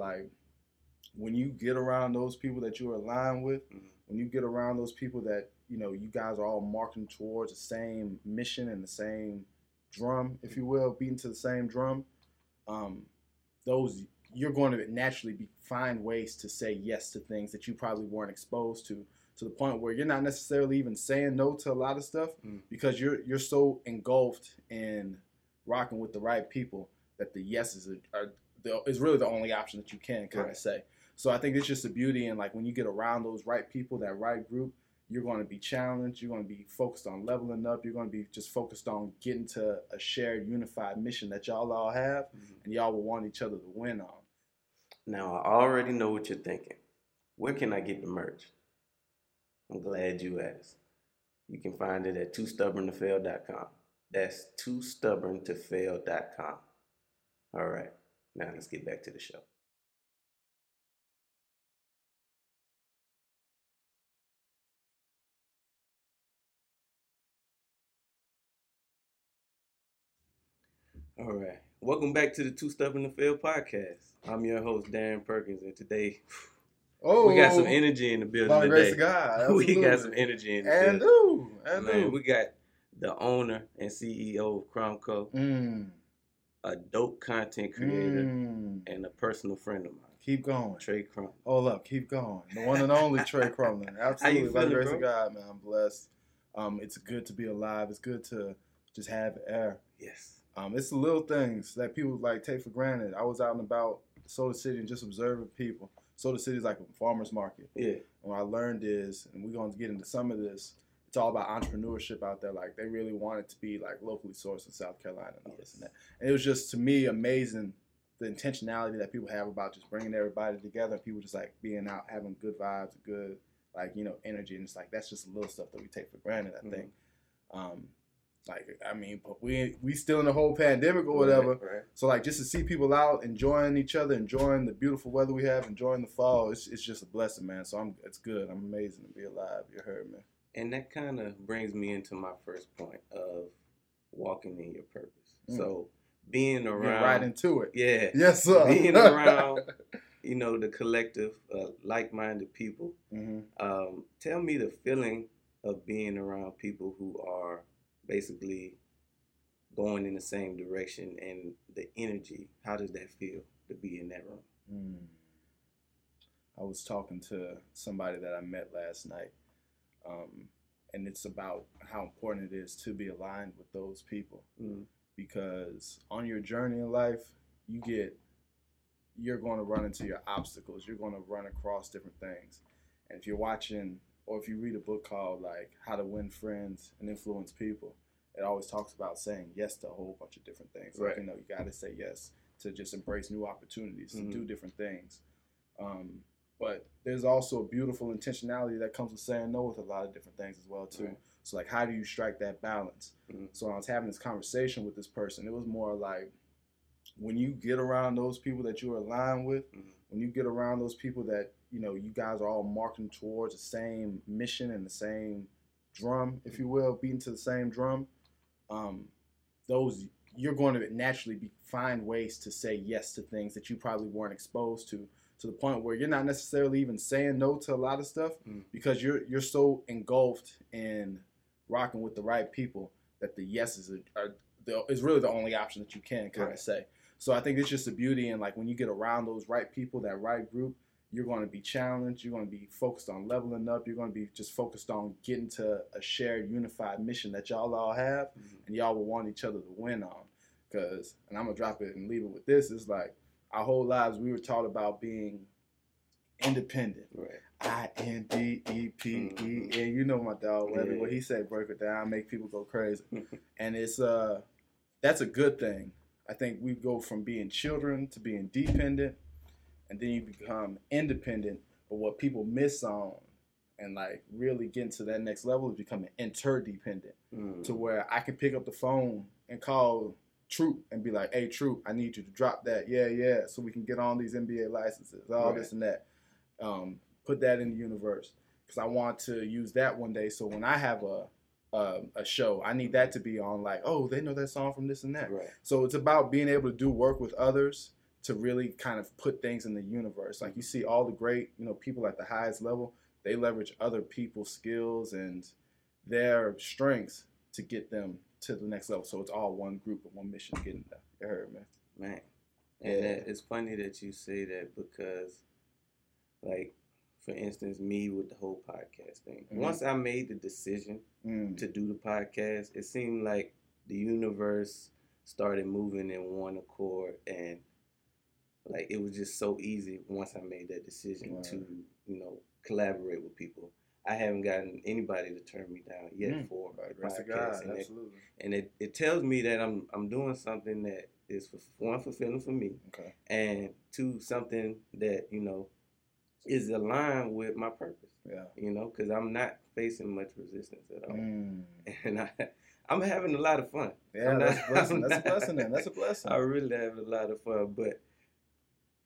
like when you get around those people that you're aligned with, Mhm. when you get around those people that you know you guys are all marching towards the same mission and the same drum, if you will, beating to the same drum. Um, those you're going to naturally be find ways to say yes to things that you probably weren't exposed to to the point where you're not necessarily even saying no to a lot of stuff Mm. because you're you're so engulfed in rocking with the right people that the yeses are, are the, is really the only option that you can kind of Right. say. So I think it's just the beauty and like when you get around those right people, that right group, you're going to be challenged. You're going to be focused on leveling up. You're going to be just focused on getting to a shared unified mission that y'all all have, Mhm. and y'all will want each other to win on. Now I already know what you're thinking. Where can I get the merch? I'm glad you asked. You can find it at toostubborntofail.com. That's toostubborntofail.com. All right. Now let's get back to the show. All right. Welcome back to the Too Stubborn to Fail podcast. I'm your host, Darren Perkins, and today Oh, we got some energy in the building By the grace today. of God, we got some energy in the And building. do, and Man, do. we got the owner and CEO of Crumco, Mm, a dope content creator, mm. and a personal friend of mine, Keep going. Trey Crum. Hold up, keep going. The one and only Trey Crumlin. Absolutely, by the grace of God, man. I'm blessed. Um, it's good to be alive. It's good to just have air. Yes. Um, it's the little things that people like take for granted. I was out and about Soda City and just observing people. Soda City is like a farmer's market. Yeah. And what I learned is, and we're going to get into some of this, it's all about entrepreneurship out there. Like they really want it to be like locally sourced in South Carolina and all this and that. And it was just to me amazing the intentionality that people have about just bringing everybody together. People just like being out, having good vibes, good like you know energy, and it's like that's just little stuff that we take for granted. I Mhm. think. Um, like I mean, but we we still in the whole pandemic or whatever. Right. right. So like just to see people out enjoying each other, enjoying the beautiful weather we have, enjoying the fall, it's, it's just a blessing, man. So I'm it's good. I'm amazing to be alive. You heard me. And that kind of brings me into my first point of walking in your purpose. Mm. So being Get around, right into it. yeah, Yes, sir. being around, you know, the collective, uh, like-minded people. hmm Um, tell me the feeling of being around people who are basically going in the same direction and the energy. How does that feel to be in that room? Mm. I was talking to somebody that I met last night, um, and it's about how important it is to be aligned with those people. Mm. because on your journey in life, you get you're going to run into your obstacles. You're going to run across different things. And if you're watching or if you read a book called like How to Win Friends and Influence People, it always talks about saying yes to a whole bunch of different things. Like, Right. you know, you got to say yes to just embrace new opportunities Mhm. to do different things. Um, but there's also a beautiful intentionality that comes with saying no with a lot of different things as well too. Right. So like, how do you strike that balance? Mhm. So when I was having this conversation with this person, it was more like when you get around those people that you're aligned with, Mhm. when you get around those people that you know you guys are all marching towards the same mission and the same drum, if you will, beating to the same drum. Um, those you're going to naturally be find ways to say yes to things that you probably weren't exposed to, to the point where you're not necessarily even saying no to a lot of stuff Mm. because you're you're so engulfed in rocking with the right people that the yeses are, are the, is really the only option that you can kind of say. So I think it's just the beauty and like when you get around those right people, that right group, you're going to be challenged. You're going to be focused on leveling up. You're going to be just focused on getting to a shared unified mission that y'all all have, Mhm. and y'all will want each other to win on. Because, and I'm gonna drop it and leave it with this: is like our whole lives we were taught about being independent. Right. I N D E P E, Mhm. and you know my dog. Whatever Yeah. what he said, break it down, make people go crazy, and it's uh, that's a good thing. I think we go from being children to being dependent, and then you become independent. But what people miss on, and like really getting to that next level, is becoming interdependent Mm. to where I can pick up the phone and call Troop and be like, "Hey, Troop, I need you to drop that. Yeah, yeah, so we can get on these NBA licenses, all Right. this and that. Um, put that in the universe because I want to use that one day. So when I have a a, a show, I need that to be on. Like, oh, they know that song from this and that. Right. So it's about being able to do work with others to really kind of put things in the universe. Like you see all the great, you know, people at the highest level, they leverage other people's skills and their strengths to get them to the next level. So it's all one group and one mission getting there. You heard, man. Man. And Yeah. that, it's funny that you say that because, like, for instance, me with the whole podcast thing. Mhm. Once I made the decision Mm. to do the podcast, it seemed like the universe started moving in one accord and like it was just so easy once I made that decision Right. to, you know, collaborate with people. I haven't gotten anybody to turn me down yet Mm. for a the the grace of podcast. God, and, it, and it, it tells me that I'm I'm doing something that is for one fulfilling for me Okay. and two something that, you know, is aligned with my purpose. Yeah. You know, because I'm not facing much resistance at all Mm. and I, I'm having a lot of fun. Yeah, I'm that's a blessing. I'm That's a blessing, then. That's a blessing. I really have a lot of fun, but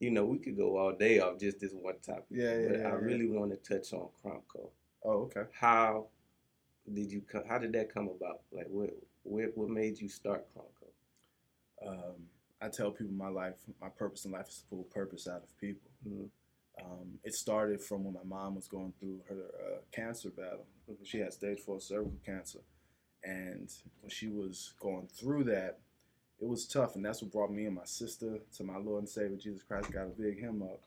you know, we could go all day off just this one topic. Yeah, yeah, but yeah, I yeah. really want to touch on Crumco. Oh, okay. How did you come? How did that come about? Like, what what, what made you start Crumco? Um, I tell people my life, my purpose in life is to pull purpose out of people. Mhm. Um, it started from when my mom was going through her uh, cancer battle. Mhm. She had stage four cervical cancer, and when she was going through that, it was tough, and that's what brought me and my sister to my Lord and Savior Jesus Christ. Got to big him up.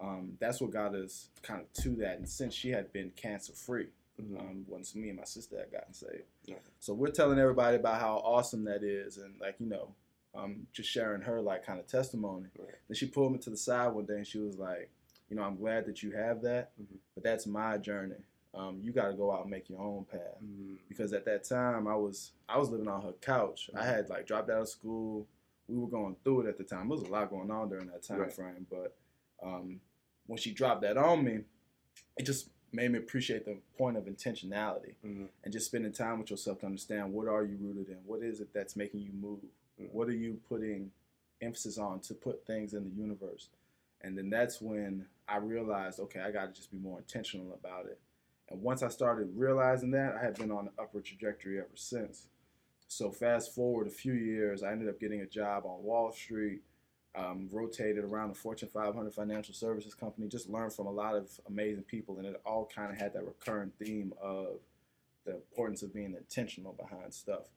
Um, that's what got us kind of to that. And since she had been cancer free, Mhm. um, once me and my sister had gotten saved. Yeah. So we're telling everybody about how awesome that is, and like you know, um, just sharing her like kind of testimony. Right. Then she pulled me to the side one day and she was like, you know, I'm glad that you have that, Mhm. but that's my journey. Um, you got to go out and make your own path. Mhm. Because at that time, I was I was living on her couch. I Mhm. had like dropped out of school. We were going through it at the time. There was a lot going on during that time Right. frame. But um, when she dropped that on me, it just made me appreciate the point of intentionality Mhm. and just spending time with yourself to understand what are you rooted in? What is it that's making you move? Mhm. what are you putting emphasis on to put things in the universe? And then that's when i realized okay i got to just be more intentional about it. And once i started realizing that i have been on an upward trajectory ever since. So fast forward a few years i ended up getting a job on wall street um, rotated around the Fortune 500 financial services company, just learned from a lot of amazing people, and it all kind of had that recurring theme of the importance of being intentional behind stuff.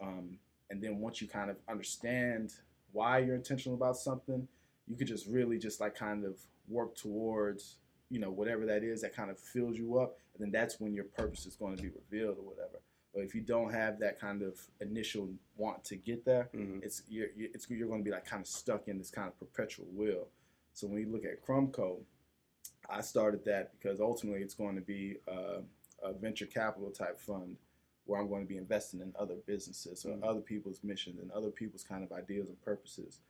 Um, and then once you kind of understand why you're intentional about something, you could just really just like kind of work towards, you know, whatever that is that kind of fills you up, and then that's when your purpose is going to be revealed or whatever. But if you don't have that kind of initial want to get there, Mhm. it's you're, you're- it's you're going to be like kind of stuck in this kind of perpetual wheel. So when you look at Crumco, I started that because ultimately it's going to be a, a venture capital type fund where I'm going to be investing in other businesses or Mhm. other people's missions and other people's kind of ideas and purposes.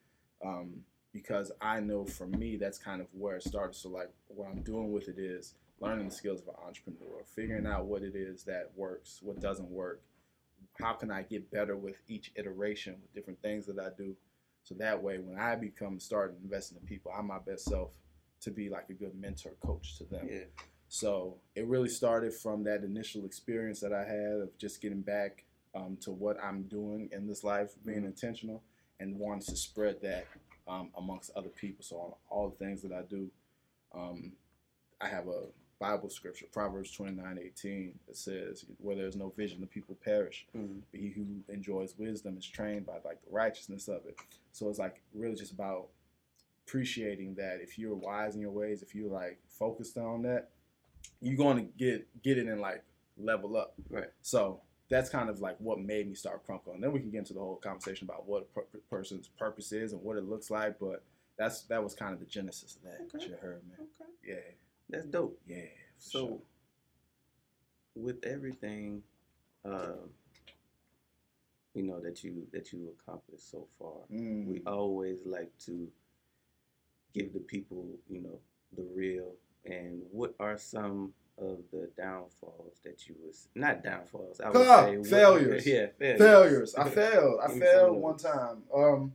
Um, because I know for me that's kind of where it started. So like what I'm doing with it is learning the skills of an entrepreneur, figuring out what it is that works, what doesn't work, how can I get better with each iteration with different things that I do. So that way, when I become start investing in people, I'm my best self to be like a good mentor coach to them. Yeah. So it really started from that initial experience that I had of just getting back um, to what I'm doing in this life, being Mhm. intentional, and wanting to spread that um, amongst other people. So on all the things that I do, um, I have a Bible scripture, Proverbs 29, 18, that says, where there's no vision, the people perish. Mhm. But he who enjoys wisdom is trained by like the righteousness of it. So it's like really just about appreciating that if you're wise in your ways, if you're like focused on that, you're going to get get it and like level up. Right. So that's kind of like what made me start Crumco. And then we can get into the whole conversation about what a per- person's purpose is and what it looks like. But that's that was kind of the genesis of that. Okay. You heard, man. Okay. Yeah, That's dope. yeah. for So, sure. with everything, um, you know that you that you accomplished so far, Mm. we always like to give the people, you know, the real. And what are some of the downfalls that you was not downfalls? I would say what- failures. yeah, failures. failures. I failed. I Give me some failed one time. Um,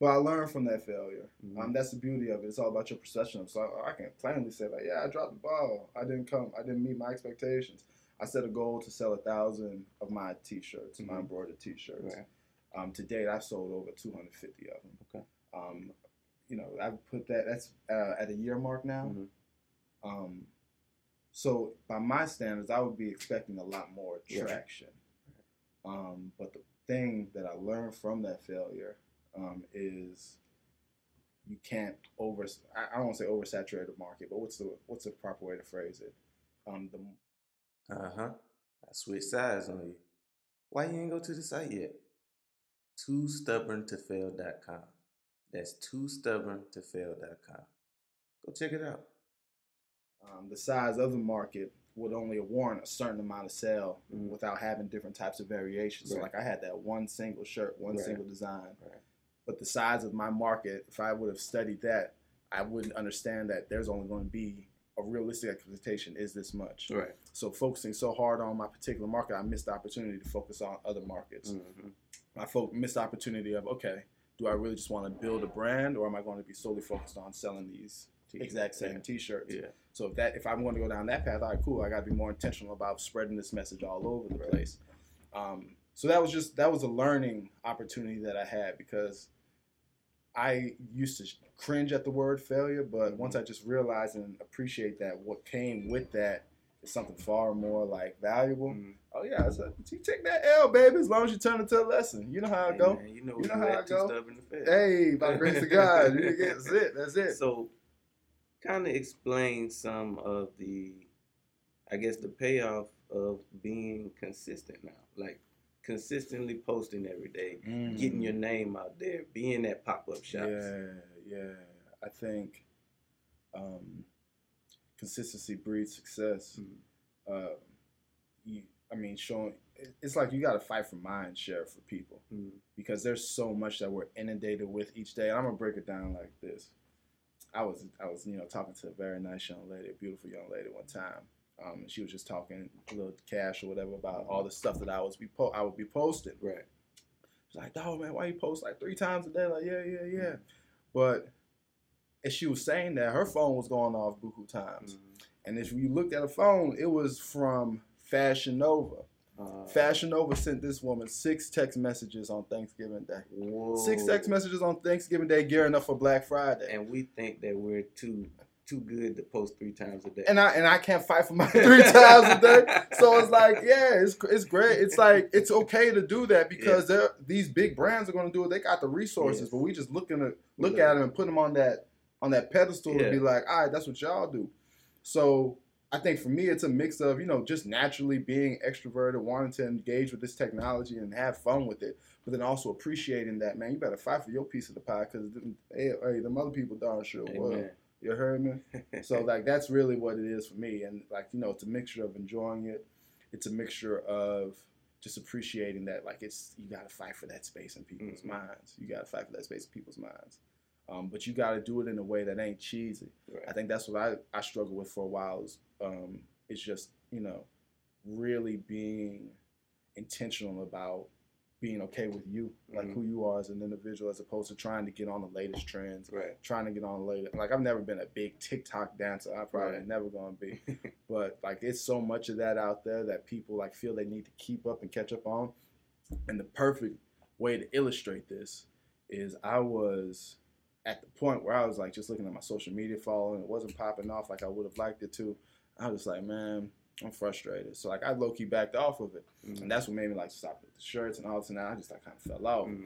but I learned from that failure. Mhm. Um, that's the beauty of it. It's all about your perception. So I, I can plainly say like, yeah, I dropped the ball. I didn't come. I didn't meet my expectations. I set a goal to sell a thousand of my T-shirts, my Mhm. embroidered T-shirts. Right. Um, to date, I've sold over 250 of them. Okay. Um, you know, I've put that. That's uh, at a year mark now. Mhm. Um, so by my standards, I would be expecting a lot more Yeah. traction. Um, but the thing that I learned from that failure um, is you can't over. I I don't want to say oversaturate the market, but what's the what's the proper way to phrase it? Um, the Uh huh. I switched sides on you. Why you ain't go to the site yet? Too stubborn to fail.com. That's too stubborn to fail.com. Go check it out. um, the size of the market would only warrant a certain amount of sale Mhm. without having different types of variations. So like I had that one single shirt, one Right. single design. Right. But the size of my market, if I would have studied that, I wouldn't understand that there's only going to be a realistic expectation is this much. Right. So focusing so hard on my particular market, I missed the opportunity to focus on other markets. hmm I fo- missed the opportunity of okay, do I really just want to build a brand, or am I going to be solely focused on selling these exact same T-shirts? Yeah. So if that if I'm going to go down that path, all right, cool. I got to be more intentional about spreading this message all over the Right. place. Um, so that was just that was a learning opportunity that I had because I used to cringe at the word failure, but Mhm. once I just realized and appreciate that what came with that is something far more like valuable. Mhm. Oh yeah, so you take that L, baby, as long as you turn it to a lesson. You know how I Hey, go. man, you know, You know how I go? stubborn to fail. Hey, by the grace of God, you get that's it. That's it. So, kind of explain some of the, I guess, the payoff of being consistent now. Like consistently posting every day, getting your name out there, being at pop up shops. Mm. Yeah, yeah. I think um, consistency breeds success. Mhm. Uh, you, I mean, showing it's like you got to fight for mind share for people Mhm. because there's so much that we're inundated with each day. And I'm gonna break it down like this. I was I was you know talking to a very nice young lady, a beautiful young lady one time. Um, and she was just talking a little cash or whatever about all the stuff that I was be po- I would be posting. Right. She's like, dog, man, why you post like three times a day? Like, yeah, yeah, yeah. But as she was saying that, her phone was going off buku times. Mhm. And if you looked at her phone, it was from Fashion Nova. Uh, Fashion Nova sent this woman six text messages on Thanksgiving Day. whoa. Six text messages on Thanksgiving Day, gearing up for Black Friday. And we think that we're too too good to post three times a day. And I and I can't fight for my three times a day. So it's like, yeah, it's it's great. It's like it's okay to do that because they're these big brands are going to do it. They got the resources, Yes. but we just looking to look Yeah. at them and put them on that on that pedestal Yeah. to be like, all right, that's what y'all do. So I think for me, it's a mix of you know just naturally being extroverted, wanting to engage with this technology and have fun with it, but then also appreciating that man, you better fight for your piece of the pie because hey, hey, eh, eh, them other people darn sure will. You heard me? So like that's really what it is for me, and like you know, it's a mixture of enjoying it. It's a mixture of just appreciating that like it's you got to fight for that space in people's Mhm. minds. You got to fight for that space in people's minds. Um, but you got to do it in a way that ain't cheesy. Right. I think that's what I I struggle with for a while. Is um, it's just you know really being intentional about being okay with you, like Mhm. who you are as an individual, as opposed to trying to get on the latest trends right. trying to get on later. Like I've never been a big TikTok dancer. I probably Right. never gonna be. but like it's so much of that out there that people like feel they need to keep up and catch up on. And the perfect way to illustrate this is I was at the point where I was like just looking at my social media following, it wasn't popping off like I would have liked it to. I was like, man, I'm frustrated. So like I low key backed off of it. Mhm. And that's what made me like stop with the shirts and all this and that. I just like kind of fell off. Mhm.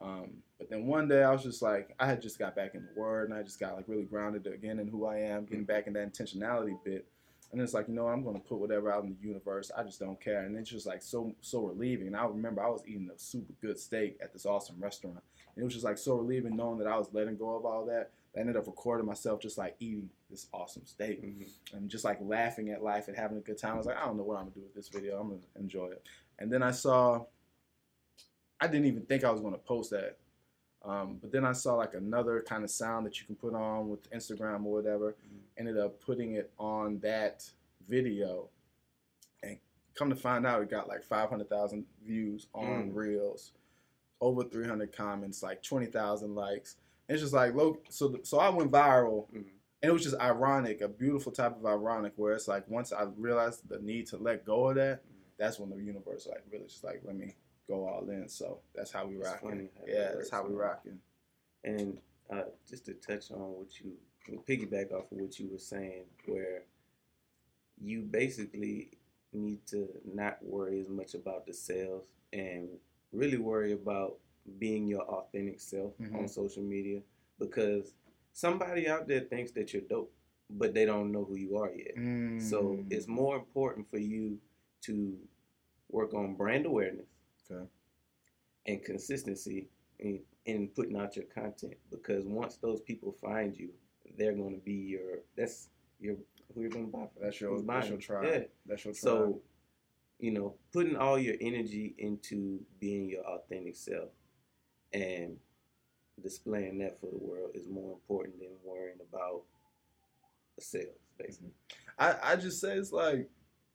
Um, but then one day I was just like, I had just got back in the word and I just got like really grounded again in who I am, getting back in that intentionality bit. And it's like, you know, I'm gonna put whatever out in the universe. I just don't care. And it's just like so so relieving. And I remember I was eating a super good steak at this awesome restaurant. And it was just like so relieving knowing that I was letting go of all that. I ended up recording myself just like eating this awesome steak Mhm. and just like laughing at life and having a good time. I was like, I don't know what I'm gonna do with this video. I'm gonna enjoy it. And then I saw, I didn't even think I was gonna post that. Um, but then I saw like another kind of sound that you can put on with Instagram or whatever. Mhm. Ended up putting it on that video, and come to find out, it got like 500,000 views on Mm. Reels, over 300 comments, like 20,000 likes. And it's just like, low. So so I went viral Mhm. and it was just ironic, a beautiful type of ironic, where it's like once I realized the need to let go of that, that's when the universe like really just like let me go all in. So that's how we It's rocking. funny how that Yeah, that's how we rocking. And uh, just to touch on what you piggyback off of what you were saying, where you basically need to not worry as much about the sales and really worry about being your authentic self Mhm. on social media because somebody out there thinks that you're dope, but they don't know who you are yet. So Mm. it's more important for you to work on brand awareness Okay. and consistency in, in putting out your content because once those people find you, they're going to be your that's your who you're going to buy from. That's your that's your tribe. Yeah. That's your tribe. So, you know, putting all your energy into being your authentic self and displaying that for the world is more important than worrying about sales, basically. I, I just say it's like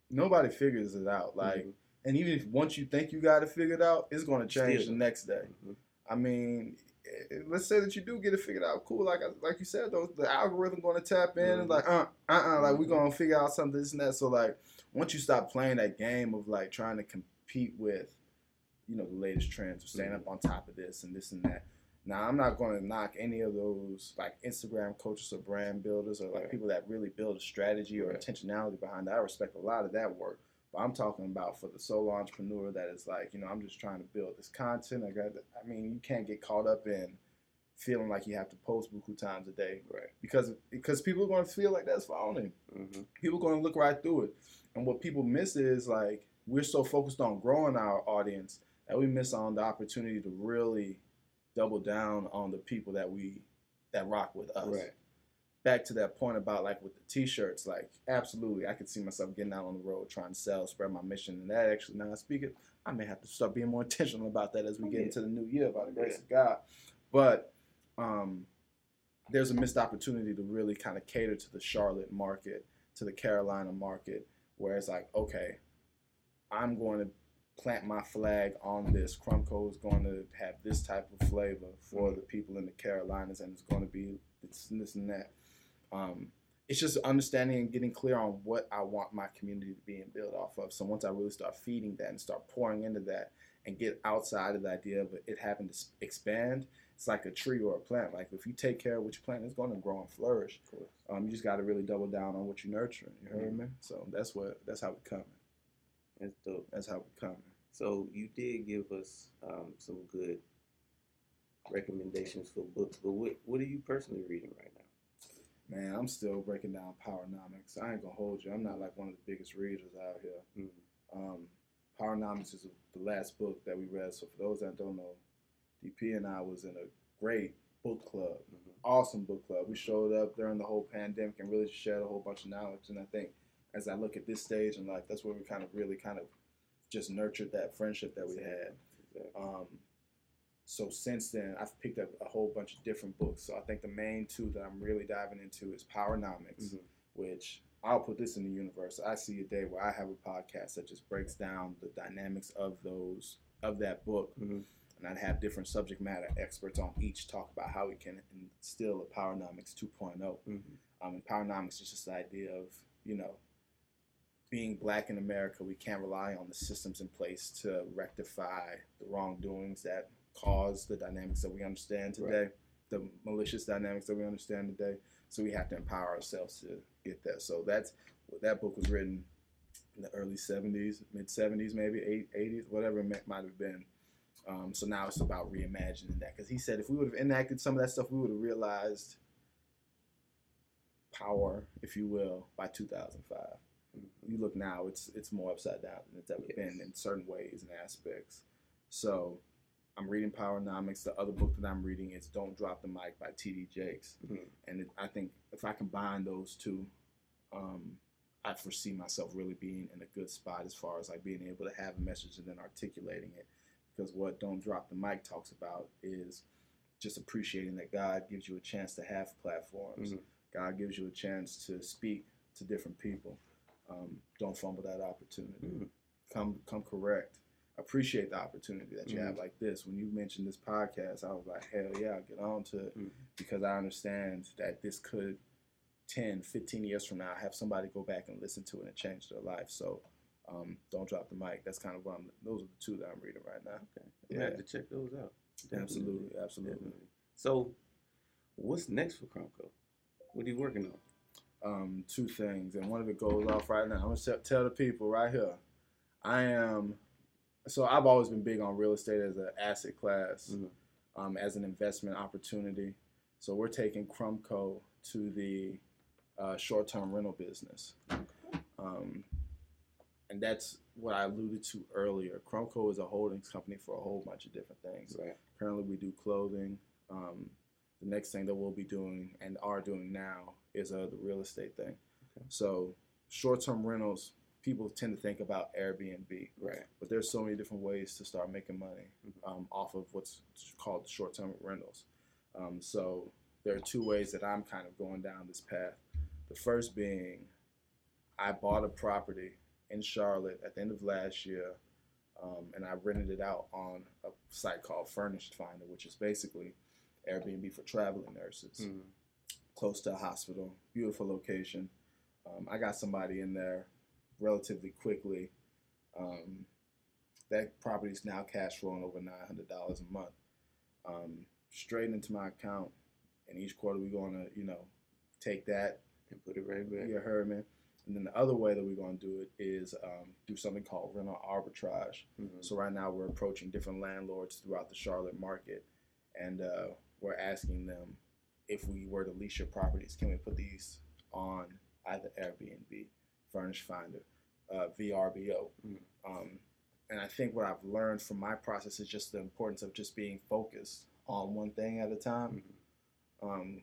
nobody figures it out. Like, Mhm. and even if once you think you got it figured out, it's going to change Still. the next day. Mhm. I mean, eh, let's say that you do get it figured out. Cool, like like you said, though, the algorithm going to tap in and Mhm. like, uh, uh, uh, like we Mhm. going to figure out something this and that. So like, once you stop playing that game of like trying to compete with, you know, the latest trends or staying up on top of this and this and that. Now I'm not going to knock any of those like Instagram coaches or brand builders or like Right. people that really build a strategy or Right. intentionality behind that. I respect a lot of that work. But I'm talking about for the solo entrepreneur that is like, you know, I'm just trying to build this content. I got, I mean, you can't get caught up in feeling like you have to post buku times a day Right. because because people are going to feel like that's phony. hmm People are going to look right through it. And what people miss is like we're so focused on growing our audience that we miss on the opportunity to really double down on the people that we that rock with us Right. back to that point about like with the t-shirts, like absolutely, I could see myself getting out on the road trying to sell, spread my mission, and that actually now speaking, I may have to start being more intentional about that as we Oh, get yeah. into the new year by the grace Yeah. of God. But um, there's a missed opportunity to really kind of cater to the Charlotte market, to the Carolina market, where it's like, okay, I'm going to plant my flag on this. Crumco is going to have this type of flavor for the people in the Carolinas, and it's going to be this, and this and that. Um, it's just understanding and getting clear on what I want my community to be and build off of. So once I really start feeding that and start pouring into that and get outside of the idea of it having to expand, it's like a tree or a plant. Like if you take care of what you plant, it's going to grow and flourish. Um, you just got to really double down on what you're nurturing. You heard me? So that's what that's how we coming. That's dope. That's how we coming. So you did give us um, some good recommendations for books, but what what are you personally reading right now? Man, I'm still breaking down Powernomics. I ain't gonna hold you. I'm not like one of the biggest readers out here. Mhm. Um, Powernomics is the last book that we read. So for those that don't know, DP and I was in a great book club, Mhm. awesome book club. We showed up during the whole pandemic and really shared a whole bunch of knowledge. And I think as I look at this stage and like that's where we kind of really kind of just nurtured that friendship that we had. Um, so since then, I've picked up a whole bunch of different books. So I think the main two that I'm really diving into is Powernomics, Mhm. which I'll put this in the universe. I see a day where I have a podcast that just breaks down the dynamics of those of that book, Mhm. and I'd have different subject matter experts on each talk about how we can instill a Powernomics 2.0. Mhm. Um, and Powernomics is just the idea of, you know, being black in America, we can't rely on the systems in place to rectify the wrongdoings that cause the dynamics that we understand today, the malicious dynamics that we understand today. So we have to empower ourselves to get that. So that's that book was written in the early 70s, mid 70s, maybe 80s, whatever it might have been. Um, so now it's about reimagining that because he said if we would have enacted some of that stuff, we would have realized power, if you will, by 2005 Mhm. You look now, it's it's more upside down than it's ever been in certain ways and aspects. So I'm reading Powernomics. The other book that I'm reading is Don't Drop the Mic by T.D. Jakes. Mhm. And it, I think if I combine those two, um, I foresee myself really being in a good spot as far as like being able to have a message and then articulating it. Because what Don't Drop the Mic talks about is just appreciating that God gives you a chance to have platforms. Mhm. God gives you a chance to speak to different people. Um, don't fumble that opportunity. Mhm. Come, come correct. Appreciate the opportunity that you Mhm. have like this. When you mentioned this podcast, I was like, hell yeah, I'll get on to it Mhm. because I understand that this could 10, 15 years from now have somebody go back and listen to it and change their life. So um, don't drop the mic. That's kind of what I'm, those are the two that I'm reading right now. Okay. I'm Yeah. have to check those out. Definitely. Absolutely, absolutely. Definitely. So, What's next for Crumco? What are you working on? Um, two things, and one of it goes off right now. I'm gonna tell the people right here. I am. So I've always been big on real estate as an asset class, mm-hmm. um, as an investment opportunity. So we're taking Crumco to the uh, short-term rental business, um, and that's what I alluded to earlier. Crumco is a holdings company for a whole bunch of different things. Right. Currently, we do clothing. Um, the next thing that we'll be doing and are doing now is uh, the real estate thing. Okay. So short-term rentals, people tend to think about Airbnb, right? But there's so many different ways to start making money mm-hmm. um, off of what's called short-term rentals. Um, so there are two ways that I'm kind of going down this path. The first being, I bought a property in Charlotte at the end of last year, um, and I rented it out on a site called Furnished Finder, which is basically Airbnb for traveling nurses, mm-hmm. Close to a hospital, beautiful location. Um, I got somebody in there relatively quickly. Um, that property is now cash flowing over nine hundred dollars a month, um, straight into my account. And each quarter we're gonna, you know, take that and put it right back. You heard me. And then the other way that we're going to do it is um, do something called rental arbitrage. Mm-hmm. So right now we're approaching different landlords throughout the Charlotte market, and uh, we're asking them if we were to lease your properties, can we put these on either Airbnb, Furnish Finder, uh, VRBO? Mm-hmm. Um, and I think what I've learned from my process is just the importance of just being focused on one thing at a time. Mm-hmm. Um,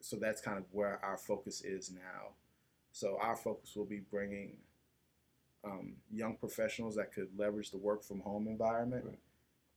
so that's kind of where our focus is now. So our focus will be bringing um, young professionals that could leverage the work from home environment right.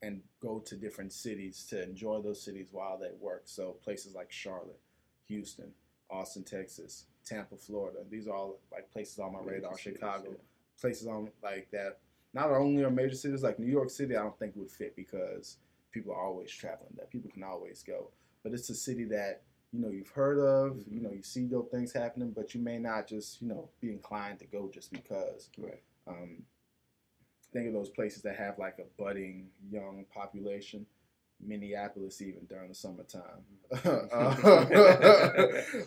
And go to different cities to enjoy those cities while they work. So places like Charlotte, Houston, Austin, Texas, Tampa, Florida. These are all like places on my radar. Chicago, yeah. places on like that. Not only are major cities like New York City, I don't think would fit because people are always traveling That People can always go, but it's a city that you know you've heard of. Mm-hmm. You know you see those things happening, but you may not just you know be inclined to go just because. Right. Um, think of those places that have like a budding young population. Minneapolis, even during the summertime.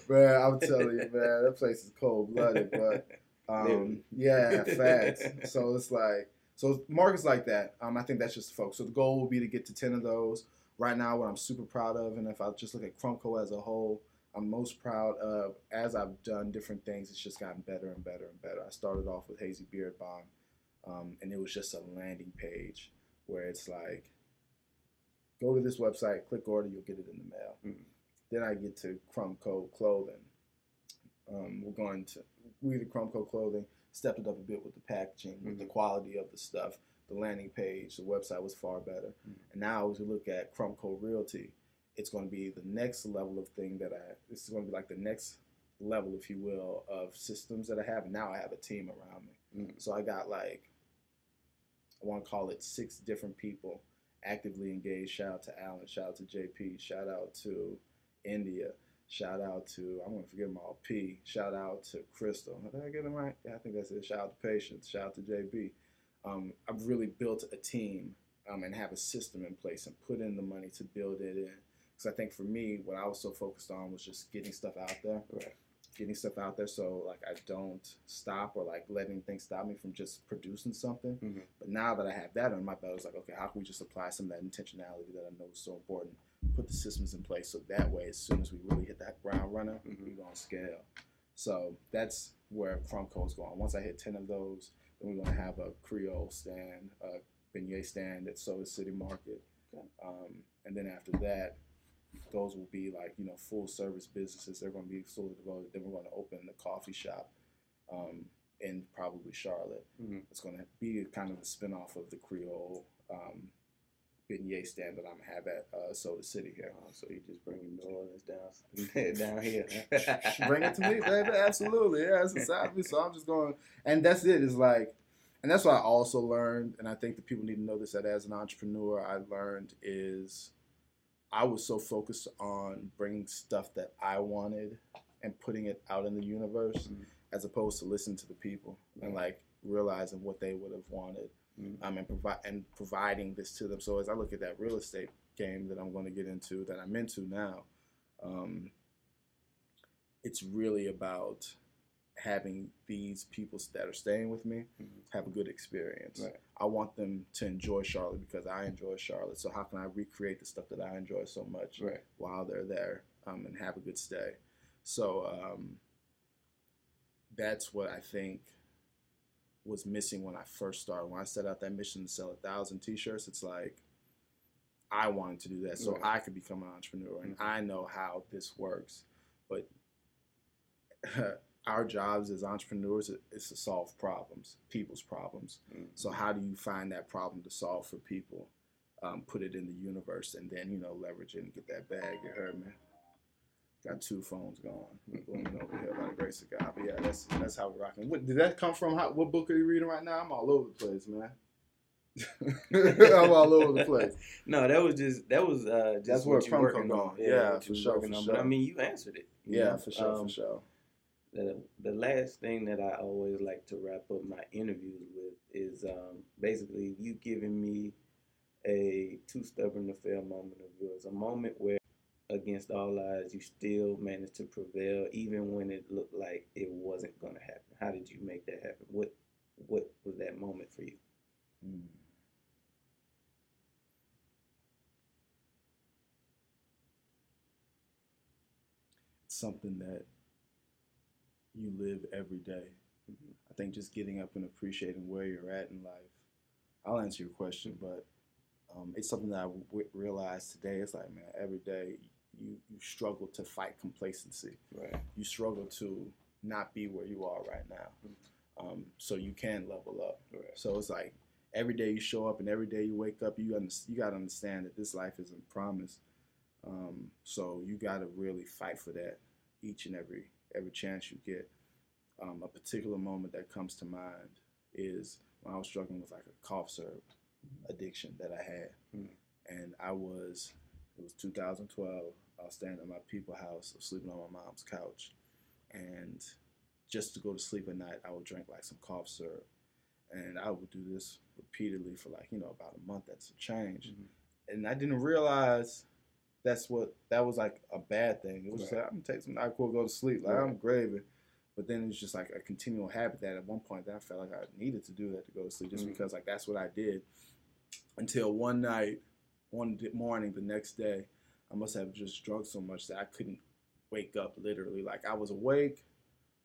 Man, I'm telling you, man, that place is cold blooded. But um, yeah, facts. So it's like, so markets like that. Um, I think that's just the focus. So the goal will be to get to ten of those right now what I'm super proud of, and if I just look at Crumco as a whole, I'm most proud of as I've done different things. It's just gotten better and better and better. I started off with Hazy Beard Balm, um, and it was just a landing page where it's like, go to this website, click order, you'll get it in the mail. Mm-hmm. Then I get to Crumco Clothing. Um, we're going to we the Crumco Clothing stepped it up a bit with the packaging, mm-hmm. with the mm-hmm. quality of the stuff the landing page, the website was far better. Mm-hmm. And now as we look at Crumco Realty, it's going to be the next level of thing that I, this is going to be like the next level, if you will, of systems that I have. And now I have a team around me. Mm-hmm. So I got like, I want to call it six different people actively engaged. Shout out to Alan, shout out to JP, shout out to India, shout out to, I'm going to forget them all, P, shout out to Crystal. Did I get them right? Yeah, I think that's it. Shout out to Patience, shout out to JB um, I've really built a team um, and have a system in place and put in the money to build it in. Because I think for me, what I was so focused on was just getting stuff out there. Right. Getting stuff out there so like I don't stop or like letting things stop me from just producing something. Mm-hmm. But now that I have that on my belt, it's like, okay, how can we just apply some of that intentionality that I know is so important? Put the systems in place so that way, as soon as we really hit that ground runner, mm-hmm. we're gonna scale. So that's where Crumco is going. Once I hit ten of those, then we're gonna have a Creole stand, a beignet stand at Soda City Market, okay. um, and then after that, those will be like you know full service businesses. They're going to be fully devoted. Then we're going to open the coffee shop um, in probably Charlotte. Mm-hmm. It's going to be kind of a spinoff of the Creole um, beignet stand that I'm have at uh, Soda City here. Oh, so you just bring New Orleans down down here. bring it to me, baby. Absolutely, yeah, it's inside me. So I'm just going, and that's it. It's like, and that's what I also learned, and I think that people need to know this. That as an entrepreneur, I learned is I was so focused on bringing stuff that I wanted and putting it out in the universe, mm-hmm. as opposed to listening to the people and like realizing what they would have wanted mm-hmm. um, and provide and providing this to them. So as I look at that real estate game that I'm going to get into, that I'm into now, Um, it's really about having these people that are staying with me Mhm. have a good experience. Right. I want them to enjoy Charlotte because I enjoy Charlotte. So how can I recreate the stuff that I enjoy so much Right. while they're there um, and have a good stay? So um, that's what I think was missing when I first started. When I set out that mission to sell a thousand T-shirts, it's like I wanted to do that so Right. I could become an entrepreneur, and Mhm. I know how this works. But our jobs as entrepreneurs is to solve problems, people's problems. Mhm. So how do you find that problem to solve for people? Um, put it in the universe, and then you know leverage it and get that bag. You heard me? Got two phones going, We're going over here by the grace of God. But yeah, that's that's how we're rocking. What, did that come from? How, what book are you reading right now? I'm all over the place, man. I'm all over the place. No, that was just that was uh just That's what where you from working on. from. Yeah, for sure, for sure. But I mean, you answered it. you Yeah, know? for sure, Um, for sure. The the last thing that I always like to wrap up my interviews with is um, basically you giving me a too stubborn to fail moment of yours, a moment where against all odds you still managed to prevail even when it looked like it wasn't going to happen. How did you make that happen? What what was that moment for you? Mm. Something that you live every day. Mhm. I think just getting up and appreciating where you're at in life. I'll answer your question, but um, it's something that I w- realized today. It's like, man, every day you, you struggle to fight complacency. Right. You struggle to not be where you are right now. Um, so you can level up. Right. So it's like every day you show up and every day you wake up, you under, you got to understand that this life isn't promised. Um, so you got to really fight for that each and every every chance you get. Um, a particular moment that comes to mind is when I was struggling with like a cough syrup addiction that I had, Mm. and I was it was 2012. I was staying at my people house, I was sleeping on my mom's couch, and just to go to sleep at night, I would drink like some cough syrup, and I would do this repeatedly for like you know about a month. That's a change, Mhm. and I didn't realize that's what that was like a bad thing. It was just like I'm gonna take some Nyquil, go to sleep. Like I'm gravy. But then it's just like a continual habit that at one point that I felt like I needed to do that to go to sleep just Mhm. because like that's what I did. Until one night, one morning, the next day, I must have just drunk so much that I couldn't wake up literally. Like I was awake,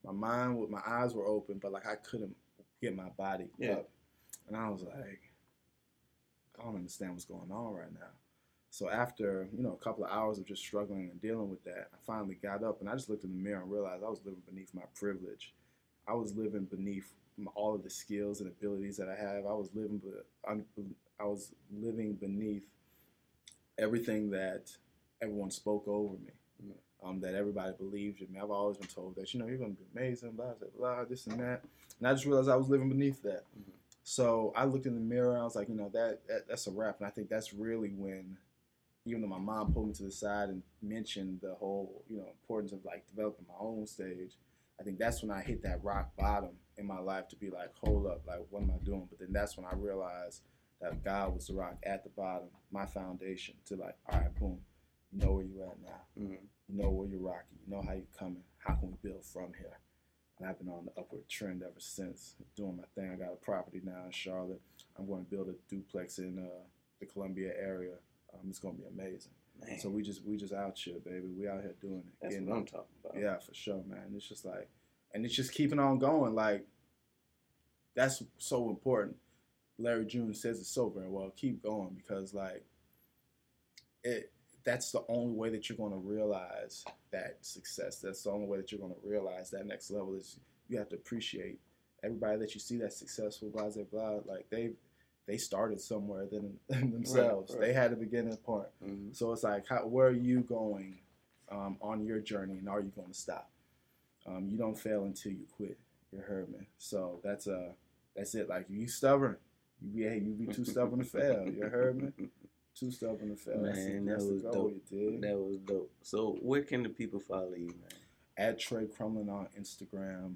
my mind with my eyes were open, but like I couldn't get my body Yeah. up. And I was like, I don't understand what's going on right now. So after, you know, a couple of hours of just struggling and dealing with that, I finally got up and I just looked in the mirror and realized I was living beneath my privilege. I was living beneath all of the skills and abilities that I have. I was living, I was living beneath everything that everyone spoke over me. Mhm. Um, that everybody believed in me. I've always been told that you know you're gonna be amazing, blah blah blah, this and that. And I just realized I was living beneath that. Mhm. So I looked in the mirror. I was like, you know, that, that that's a wrap. And I think that's really when, even though my mom pulled me to the side and mentioned the whole, you know, importance of like developing my own stage. I think that's when I hit that rock bottom in my life to be like, hold up, like what am I doing? But then that's when I realized that God was the rock at the bottom, my foundation. To like, all right, boom, you know where you're at now. Mhm. You know where you're rocking. You know how you're coming. How can we build from here? And I've been on the upward trend ever since, doing my thing. I got a property now in Charlotte. I'm going to build a duplex in uh, the Columbia area. Um, it's going to be amazing. Man, So we just we just out here, baby. We out here doing it. that's what I'm it. talking about. Yeah, for sure, man. It's just like, and it's just keeping on going. Like, that's so important. Larry June says it so very well. Keep going because, like, it. That's the only way that you're going to realize that success. That's the only way that you're going to realize that next level is you have to appreciate everybody that you see that's successful. Blah blah blah. Like they, they started somewhere than themselves. right. They had a beginning point. Mhm. So it's like, how, where are you going um, on your journey, and are you going to stop? Um, you don't fail until you quit. You heard me. So that's uh, that's it. Like you stubborn, you be hey, you be too stubborn to fail. You heard me? Too stubborn to fail. Man, that that's the was dope. That was dope. So where can the people follow you, man? At Trey Crumlin on Instagram,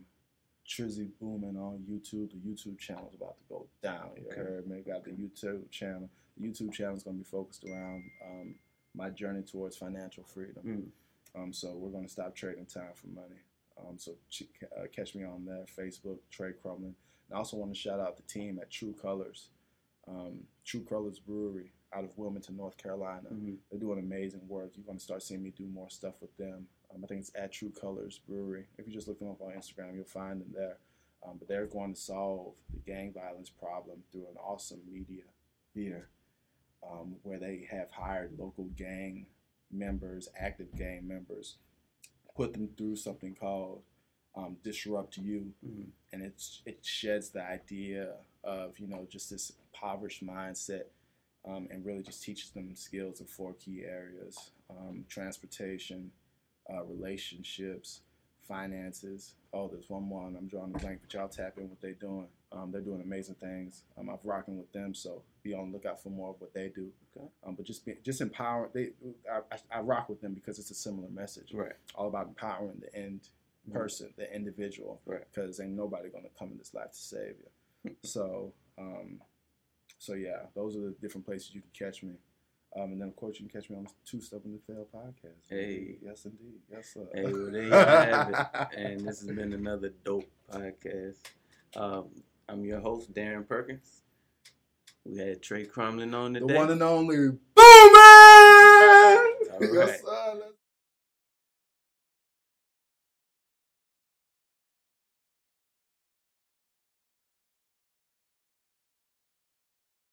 Trizzy Booming on YouTube. The YouTube channel is about to go down. You Okay. heard me? Got the YouTube channel. The YouTube channel is going to be focused around um, my journey towards financial freedom. Mm. Um, so we're going to stop trading time for money. Um, so ch- uh, catch me on there, Facebook, Trey Crumlin. And I also want to shout out the team at True Colors, um, True Colors Brewery out of Wilmington, North Carolina. Mhm. They're doing amazing work. You're going to start seeing me do more stuff with them. Um, I think it's at True Colors Brewery. If you just look them up on Instagram, you'll find them there. Um, but they're going to solve the gang violence problem through an awesome media beer um, where they have hired local gang members, active gang members, put them through something called um, Disrupt You, Mhm. and it's it sheds the idea of you know just this impoverished mindset, um, and really just teaches them skills in four key areas: um, transportation, uh, relationships, finances. Oh, there's one more, I'm drawing a blank, but y'all tap in what they're doing. Um, they're doing amazing things. Um, I'm rocking with them, so be on the lookout for more of what they do. Okay. Um, but just be, just empower. They, I, I, I rock with them because it's a similar message. Right. All about empowering the end Mhm. person, the individual. Right. Because ain't nobody gonna come in this life to save you. so, um, so yeah, those are the different places you can catch me. Um, and then of course you can catch me on Too Stubborn to Fail podcast. Hey. yes indeed, yes sir. Hey, well, there you have it. And this has been another dope podcast. Um, I'm your host, Darren Perkins. We had Trey Crumlin on today. the one and only Boomer. All Yes right. sir. Let's